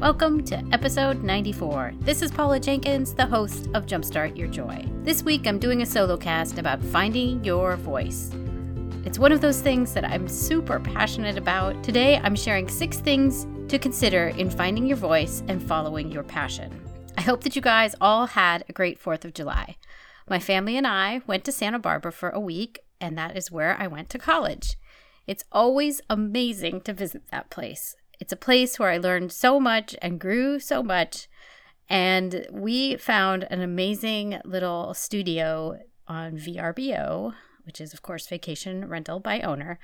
Welcome to episode 94. This is Paula Jenkins, the host of Jumpstart Your Joy. This week I'm doing a solo cast about finding your voice. It's one of those things that I'm super passionate about. Today I'm sharing six things to consider in finding your voice and following your passion. I hope that you guys all had a great 4th of July. My family and I went to Santa Barbara for a week, and that is where I went to college. It's always amazing to visit that place. It's a place where I learned so much and grew so much. And we found an amazing little studio on VRBO, which is, of course, vacation rental by owner.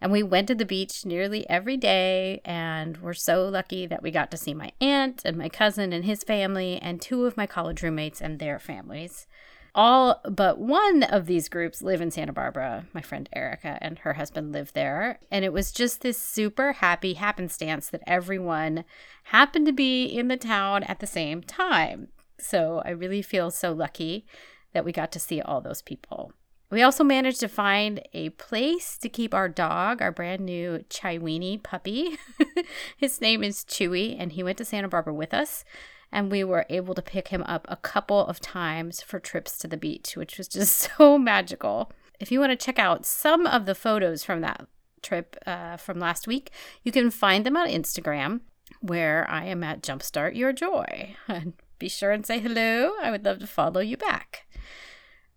And we went to the beach nearly every day. And we're so lucky that we got to see my aunt and my cousin and his family, and two of my college roommates and their families. All but one of these groups live in Santa Barbara. My friend Erica and her husband live there. And it was just this super happy happenstance that everyone happened to be in the town at the same time. So I really feel so lucky that we got to see all those people. We also managed to find a place to keep our dog, our brand new Chiweenie puppy. His name is Chewy, and he went to Santa Barbara with us and we were able to pick him up a couple of times for trips to the beach, which was just so magical. If you want to check out some of the photos from that trip uh, from last week, you can find them on Instagram, where I am at Jumpstart Your Joy. And be sure and say hello. I would love to follow you back.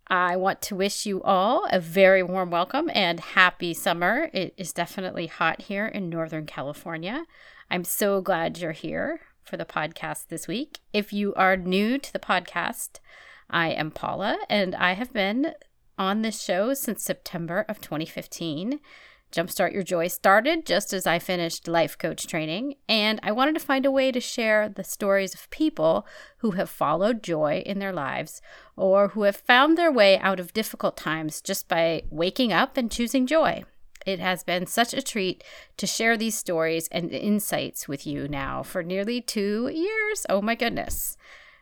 I want to wish you all a very warm welcome and happy summer. It is definitely hot here in Northern California. I'm so glad you're here for the podcast this week. If you are new to the podcast, I am Paula, and I have been on this show since September of 2015. Jumpstart Your Joy started just as I finished life coach training, and I wanted to find a way to share the stories of people who have followed joy in their lives or who have found their way out of difficult times just by waking up and choosing joy. It has been such a treat to share these stories and insights with you now for nearly two years. Oh my goodness.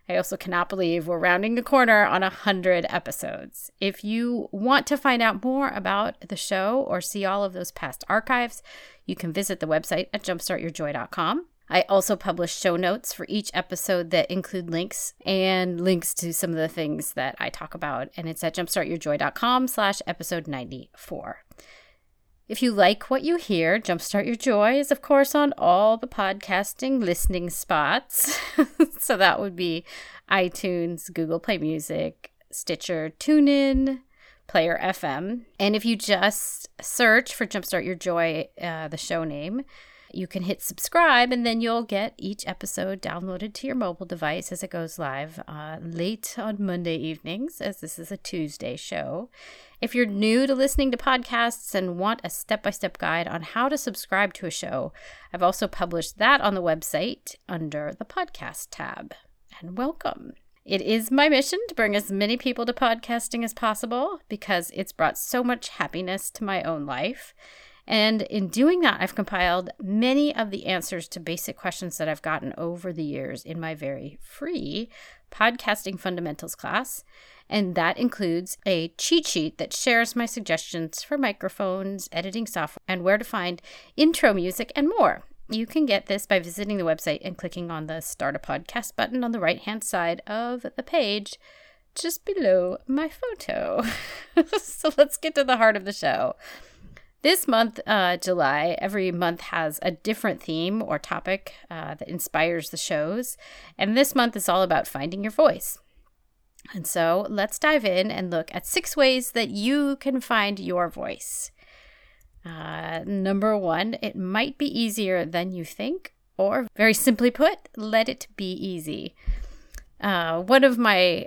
I also cannot believe we're rounding the corner on a 100 episodes. If you want to find out more about the show or see all of those past archives, you can visit the website at jumpstartyourjoy.com. I also publish show notes for each episode that include links and links to some of the things that I talk about, and it's at jumpstartyourjoy.com slash episode 94. If you like what you hear, Jumpstart Your Joy is, of course, on all the podcasting listening spots. so that would be iTunes, Google Play Music, Stitcher, TuneIn, Player FM. And if you just search for Jumpstart Your Joy, uh, the show name, you can hit subscribe and then you'll get each episode downloaded to your mobile device as it goes live uh, late on Monday evenings, as this is a Tuesday show. If you're new to listening to podcasts and want a step by step guide on how to subscribe to a show, I've also published that on the website under the podcast tab. And welcome. It is my mission to bring as many people to podcasting as possible because it's brought so much happiness to my own life. And in doing that, I've compiled many of the answers to basic questions that I've gotten over the years in my very free podcasting fundamentals class. And that includes a cheat sheet that shares my suggestions for microphones, editing software, and where to find intro music and more. You can get this by visiting the website and clicking on the Start a Podcast button on the right hand side of the page just below my photo. so let's get to the heart of the show. This month, uh, July, every month has a different theme or topic uh, that inspires the shows. And this month is all about finding your voice. And so let's dive in and look at six ways that you can find your voice. Uh, number one, it might be easier than you think, or very simply put, let it be easy. Uh, one of my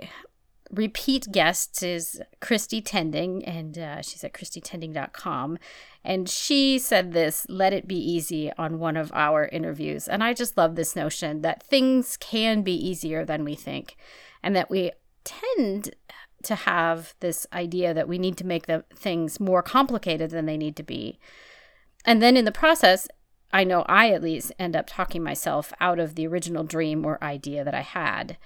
repeat guest is Christy Tending, and uh, she's at christytending.com. And she said this, let it be easy, on one of our interviews. And I just love this notion that things can be easier than we think, and that we tend to have this idea that we need to make the things more complicated than they need to be. And then in the process, I know I at least end up talking myself out of the original dream or idea that I had.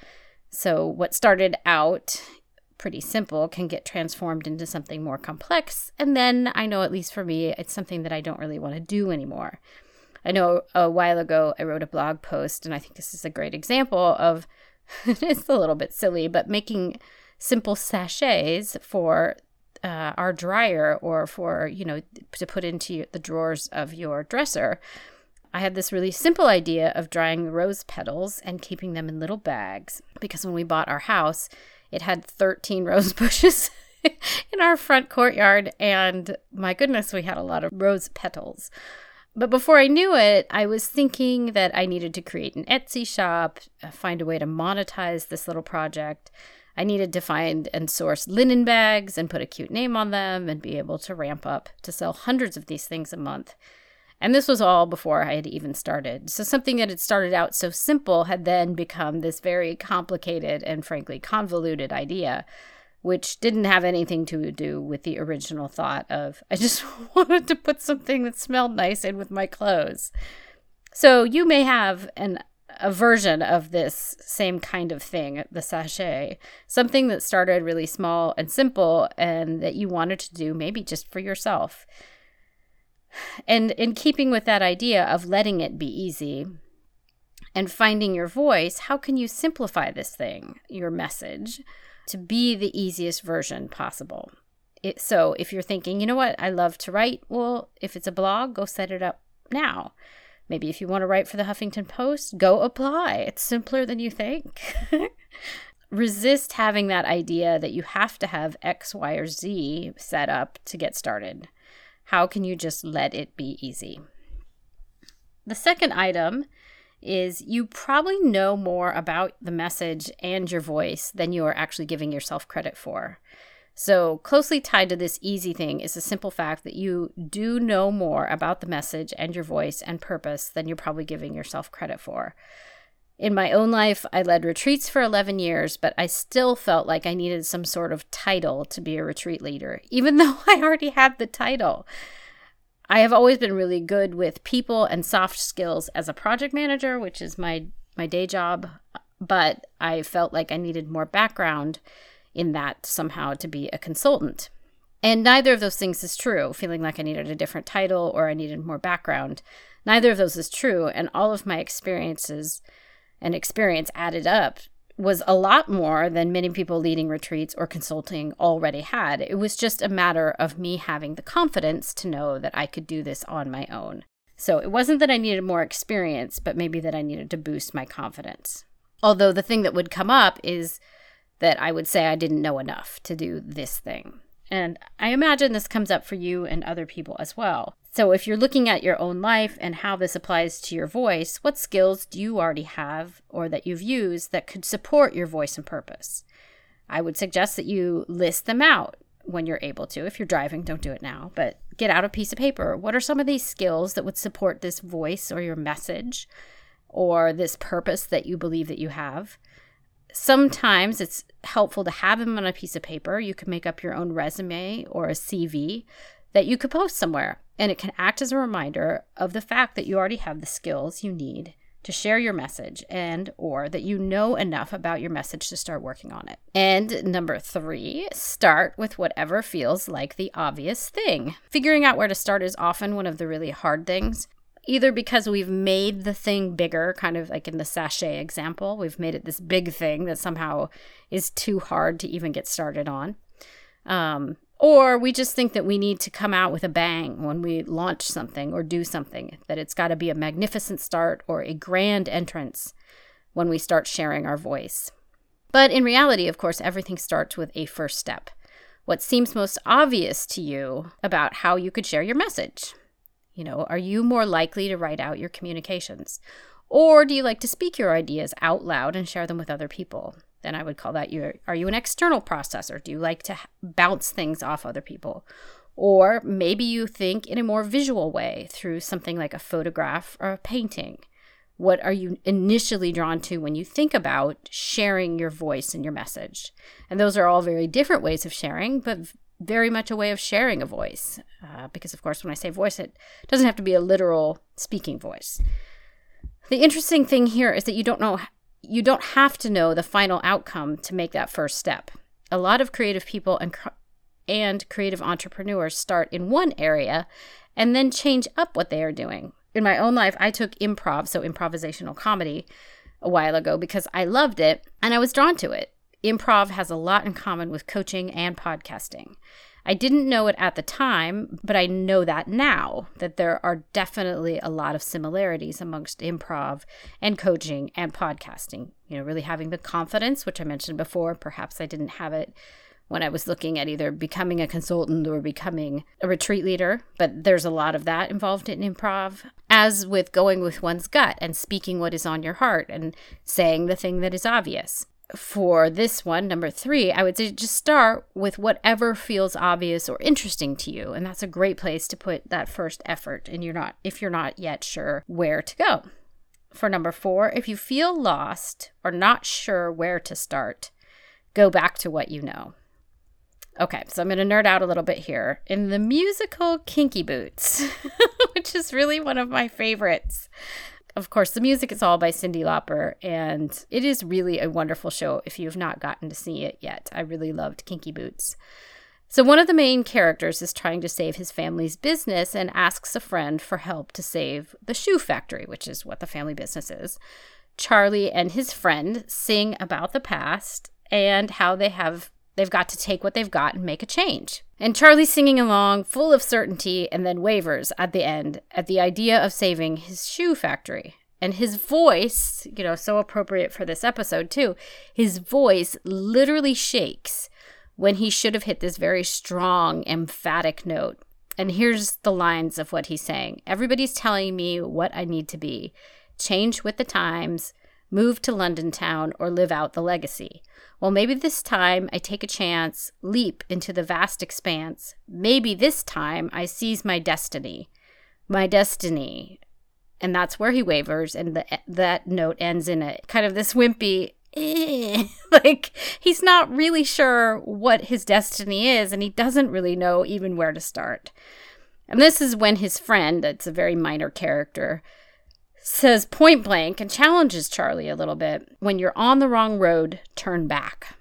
So, what started out pretty simple can get transformed into something more complex. And then I know, at least for me, it's something that I don't really want to do anymore. I know a while ago I wrote a blog post, and I think this is a great example of it's a little bit silly, but making simple sachets for uh, our dryer or for, you know, to put into the drawers of your dresser. I had this really simple idea of drying rose petals and keeping them in little bags because when we bought our house, it had 13 rose bushes in our front courtyard. And my goodness, we had a lot of rose petals. But before I knew it, I was thinking that I needed to create an Etsy shop, uh, find a way to monetize this little project. I needed to find and source linen bags and put a cute name on them and be able to ramp up to sell hundreds of these things a month. And this was all before I had even started. So something that had started out so simple had then become this very complicated and frankly convoluted idea, which didn't have anything to do with the original thought of I just wanted to put something that smelled nice in with my clothes. So you may have an a version of this same kind of thing, the sachet, something that started really small and simple and that you wanted to do maybe just for yourself. And in keeping with that idea of letting it be easy and finding your voice, how can you simplify this thing, your message, to be the easiest version possible? It, so if you're thinking, you know what, I love to write, well, if it's a blog, go set it up now. Maybe if you want to write for the Huffington Post, go apply. It's simpler than you think. Resist having that idea that you have to have X, Y, or Z set up to get started. How can you just let it be easy? The second item is you probably know more about the message and your voice than you are actually giving yourself credit for. So, closely tied to this easy thing is the simple fact that you do know more about the message and your voice and purpose than you're probably giving yourself credit for. In my own life, I led retreats for 11 years, but I still felt like I needed some sort of title to be a retreat leader, even though I already had the title. I have always been really good with people and soft skills as a project manager, which is my my day job, but I felt like I needed more background in that somehow to be a consultant. And neither of those things is true, feeling like I needed a different title or I needed more background. Neither of those is true, and all of my experiences and experience added up was a lot more than many people leading retreats or consulting already had. It was just a matter of me having the confidence to know that I could do this on my own. So it wasn't that I needed more experience, but maybe that I needed to boost my confidence. Although the thing that would come up is that I would say I didn't know enough to do this thing. And I imagine this comes up for you and other people as well. So, if you're looking at your own life and how this applies to your voice, what skills do you already have or that you've used that could support your voice and purpose? I would suggest that you list them out when you're able to. If you're driving, don't do it now, but get out a piece of paper. What are some of these skills that would support this voice or your message or this purpose that you believe that you have? Sometimes it's helpful to have them on a piece of paper. You can make up your own resume or a CV that you could post somewhere. And it can act as a reminder of the fact that you already have the skills you need to share your message and or that you know enough about your message to start working on it. And number 3, start with whatever feels like the obvious thing. Figuring out where to start is often one of the really hard things. Either because we've made the thing bigger, kind of like in the sachet example, we've made it this big thing that somehow is too hard to even get started on. Um, or we just think that we need to come out with a bang when we launch something or do something, that it's got to be a magnificent start or a grand entrance when we start sharing our voice. But in reality, of course, everything starts with a first step. What seems most obvious to you about how you could share your message? You know, are you more likely to write out your communications? Or do you like to speak your ideas out loud and share them with other people? Then I would call that you are you an external processor? Do you like to bounce things off other people? Or maybe you think in a more visual way through something like a photograph or a painting. What are you initially drawn to when you think about sharing your voice and your message? And those are all very different ways of sharing, but very much a way of sharing a voice. Uh, because, of course, when I say voice, it doesn't have to be a literal speaking voice. The interesting thing here is that you don't know you don't have to know the final outcome to make that first step. A lot of creative people and and creative entrepreneurs start in one area and then change up what they are doing. In my own life, I took improv, so improvisational comedy, a while ago because I loved it and I was drawn to it. Improv has a lot in common with coaching and podcasting. I didn't know it at the time, but I know that now, that there are definitely a lot of similarities amongst improv and coaching and podcasting. You know, really having the confidence, which I mentioned before, perhaps I didn't have it when I was looking at either becoming a consultant or becoming a retreat leader, but there's a lot of that involved in improv. As with going with one's gut and speaking what is on your heart and saying the thing that is obvious for this one, number three, I would say just start with whatever feels obvious or interesting to you. And that's a great place to put that first effort and you're not if you're not yet sure where to go. For number four, if you feel lost or not sure where to start, go back to what you know. Okay, so I'm going to nerd out a little bit here. In the musical Kinky Boots, which is really one of my favorites, of course, the music is all by Cyndi Lauper, and it is really a wonderful show if you have not gotten to see it yet. I really loved Kinky Boots. So, one of the main characters is trying to save his family's business and asks a friend for help to save the shoe factory, which is what the family business is. Charlie and his friend sing about the past and how they have They've got to take what they've got and make a change. And Charlie's singing along, full of certainty, and then wavers at the end at the idea of saving his shoe factory. And his voice, you know, so appropriate for this episode too, his voice literally shakes when he should have hit this very strong, emphatic note. And here's the lines of what he's saying Everybody's telling me what I need to be change with the times, move to London town, or live out the legacy. Well, maybe this time I take a chance, leap into the vast expanse. Maybe this time I seize my destiny. My destiny. And that's where he wavers, and the, that note ends in a kind of this wimpy, eh. like he's not really sure what his destiny is, and he doesn't really know even where to start. And this is when his friend, that's a very minor character, says point blank and challenges Charlie a little bit when you're on the wrong road, turn back.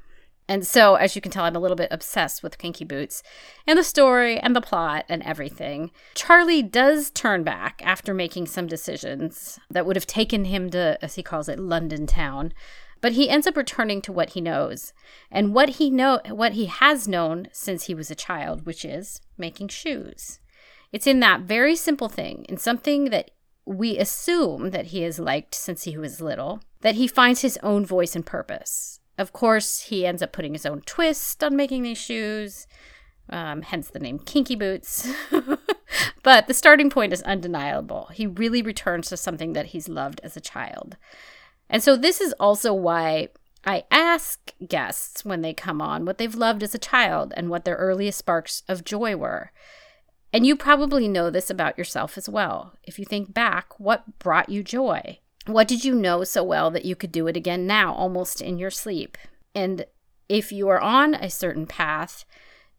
And so, as you can tell, I'm a little bit obsessed with Kinky Boots and the story and the plot and everything. Charlie does turn back after making some decisions that would have taken him to, as he calls it, London town. But he ends up returning to what he knows and what he know what he has known since he was a child, which is making shoes. It's in that very simple thing, in something that we assume that he has liked since he was little, that he finds his own voice and purpose. Of course, he ends up putting his own twist on making these shoes, um, hence the name Kinky Boots. but the starting point is undeniable. He really returns to something that he's loved as a child. And so, this is also why I ask guests when they come on what they've loved as a child and what their earliest sparks of joy were. And you probably know this about yourself as well. If you think back, what brought you joy? What did you know so well that you could do it again now, almost in your sleep? And if you are on a certain path,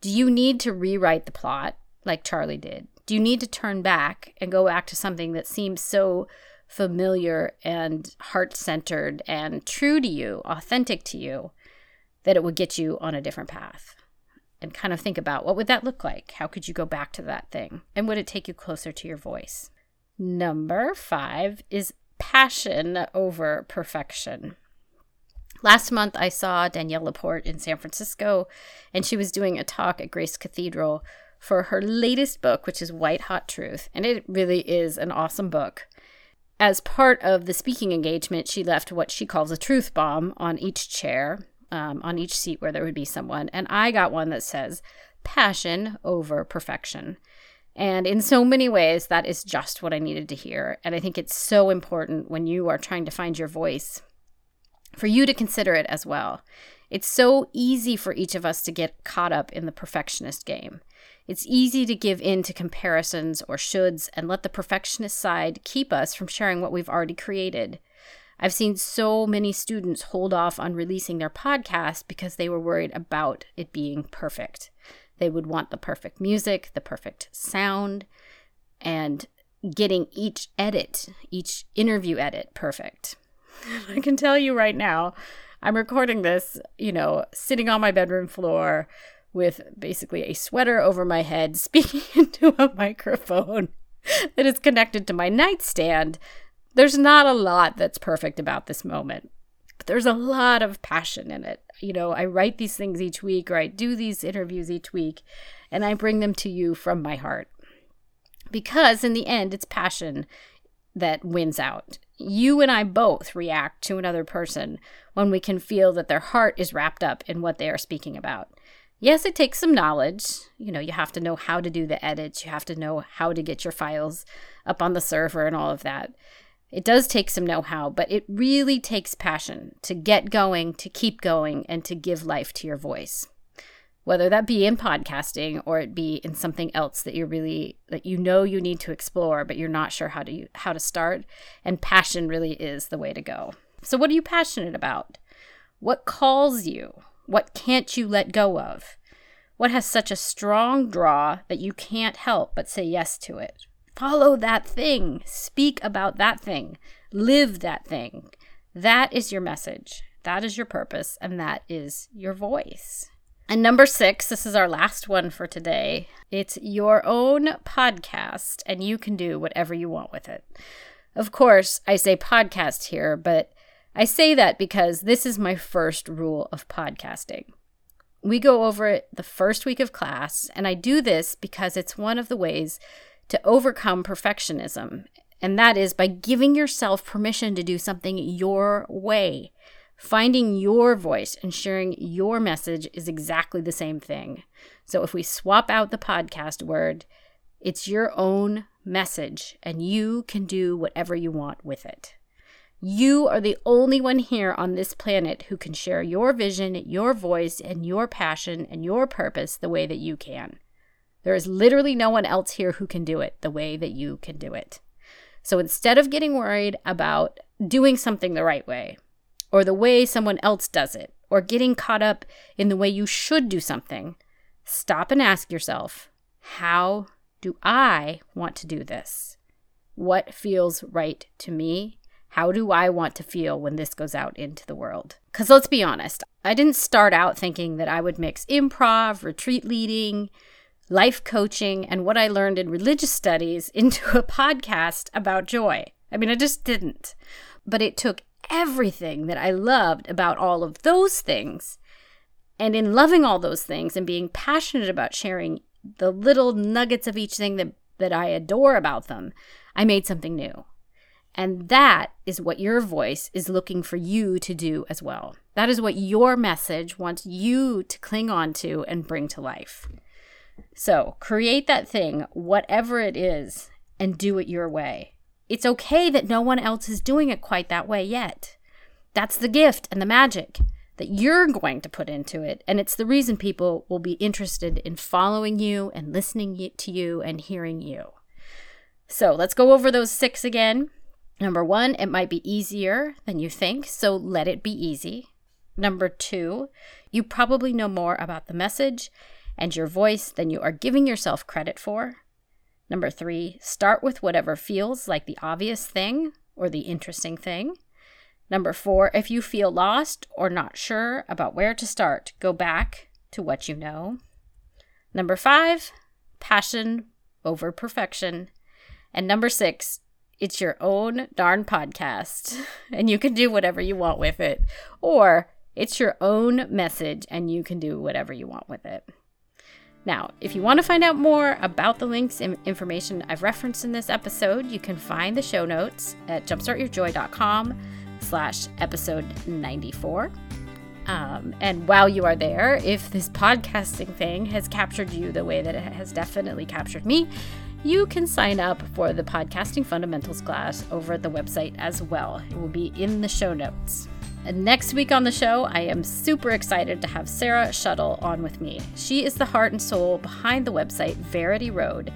do you need to rewrite the plot like Charlie did? Do you need to turn back and go back to something that seems so familiar and heart centered and true to you, authentic to you, that it would get you on a different path? And kind of think about what would that look like? How could you go back to that thing? And would it take you closer to your voice? Number five is passion over perfection. Last month, I saw Danielle Laporte in San Francisco, and she was doing a talk at Grace Cathedral for her latest book, which is White Hot Truth. And it really is an awesome book. As part of the speaking engagement, she left what she calls a truth bomb on each chair um, on each seat where there would be someone. And I got one that says passion over perfection. And in so many ways, that is just what I needed to hear. And I think it's so important when you are trying to find your voice for you to consider it as well. It's so easy for each of us to get caught up in the perfectionist game. It's easy to give in to comparisons or shoulds and let the perfectionist side keep us from sharing what we've already created. I've seen so many students hold off on releasing their podcast because they were worried about it being perfect. They would want the perfect music, the perfect sound, and getting each edit, each interview edit perfect. I can tell you right now, I'm recording this, you know, sitting on my bedroom floor with basically a sweater over my head, speaking into a microphone that is connected to my nightstand. There's not a lot that's perfect about this moment, but there's a lot of passion in it. You know, I write these things each week or I do these interviews each week, and I bring them to you from my heart. Because in the end, it's passion that wins out you and I both react to another person when we can feel that their heart is wrapped up in what they are speaking about. Yes, it takes some knowledge. You know, you have to know how to do the edits, you have to know how to get your files up on the server and all of that. It does take some know how, but it really takes passion to get going, to keep going, and to give life to your voice. Whether that be in podcasting or it be in something else that you really that you know you need to explore but you're not sure how to how to start and passion really is the way to go. So what are you passionate about? What calls you? What can't you let go of? What has such a strong draw that you can't help but say yes to it follow that thing speak about that thing live that thing that is your message that is your purpose and that is your voice and number six, this is our last one for today. It's your own podcast, and you can do whatever you want with it. Of course, I say podcast here, but I say that because this is my first rule of podcasting. We go over it the first week of class, and I do this because it's one of the ways to overcome perfectionism, and that is by giving yourself permission to do something your way. Finding your voice and sharing your message is exactly the same thing. So if we swap out the podcast word, it's your own message and you can do whatever you want with it. You are the only one here on this planet who can share your vision, your voice, and your passion and your purpose the way that you can. There is literally no one else here who can do it the way that you can do it. So instead of getting worried about doing something the right way, or the way someone else does it, or getting caught up in the way you should do something, stop and ask yourself, how do I want to do this? What feels right to me? How do I want to feel when this goes out into the world? Because let's be honest, I didn't start out thinking that I would mix improv, retreat leading, life coaching, and what I learned in religious studies into a podcast about joy. I mean, I just didn't. But it took everything that I loved about all of those things. And in loving all those things and being passionate about sharing the little nuggets of each thing that, that I adore about them, I made something new. And that is what your voice is looking for you to do as well. That is what your message wants you to cling on to and bring to life. So create that thing, whatever it is, and do it your way. It's okay that no one else is doing it quite that way yet. That's the gift and the magic that you're going to put into it. And it's the reason people will be interested in following you and listening to you and hearing you. So let's go over those six again. Number one, it might be easier than you think, so let it be easy. Number two, you probably know more about the message and your voice than you are giving yourself credit for. Number three, start with whatever feels like the obvious thing or the interesting thing. Number four, if you feel lost or not sure about where to start, go back to what you know. Number five, passion over perfection. And number six, it's your own darn podcast, and you can do whatever you want with it. Or it's your own message, and you can do whatever you want with it. Now, if you want to find out more about the links and information I've referenced in this episode, you can find the show notes at jumpstartyourjoy.com slash episode 94. Um, and while you are there, if this podcasting thing has captured you the way that it has definitely captured me, you can sign up for the Podcasting Fundamentals class over at the website as well. It will be in the show notes. Next week on the show, I am super excited to have Sarah Shuttle on with me. She is the heart and soul behind the website Verity Road,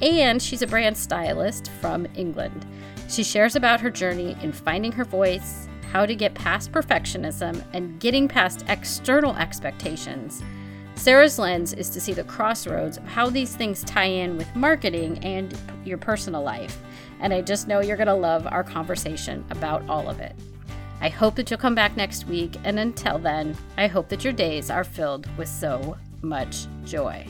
and she's a brand stylist from England. She shares about her journey in finding her voice, how to get past perfectionism, and getting past external expectations. Sarah's lens is to see the crossroads of how these things tie in with marketing and your personal life. And I just know you're going to love our conversation about all of it. I hope that you'll come back next week. And until then, I hope that your days are filled with so much joy.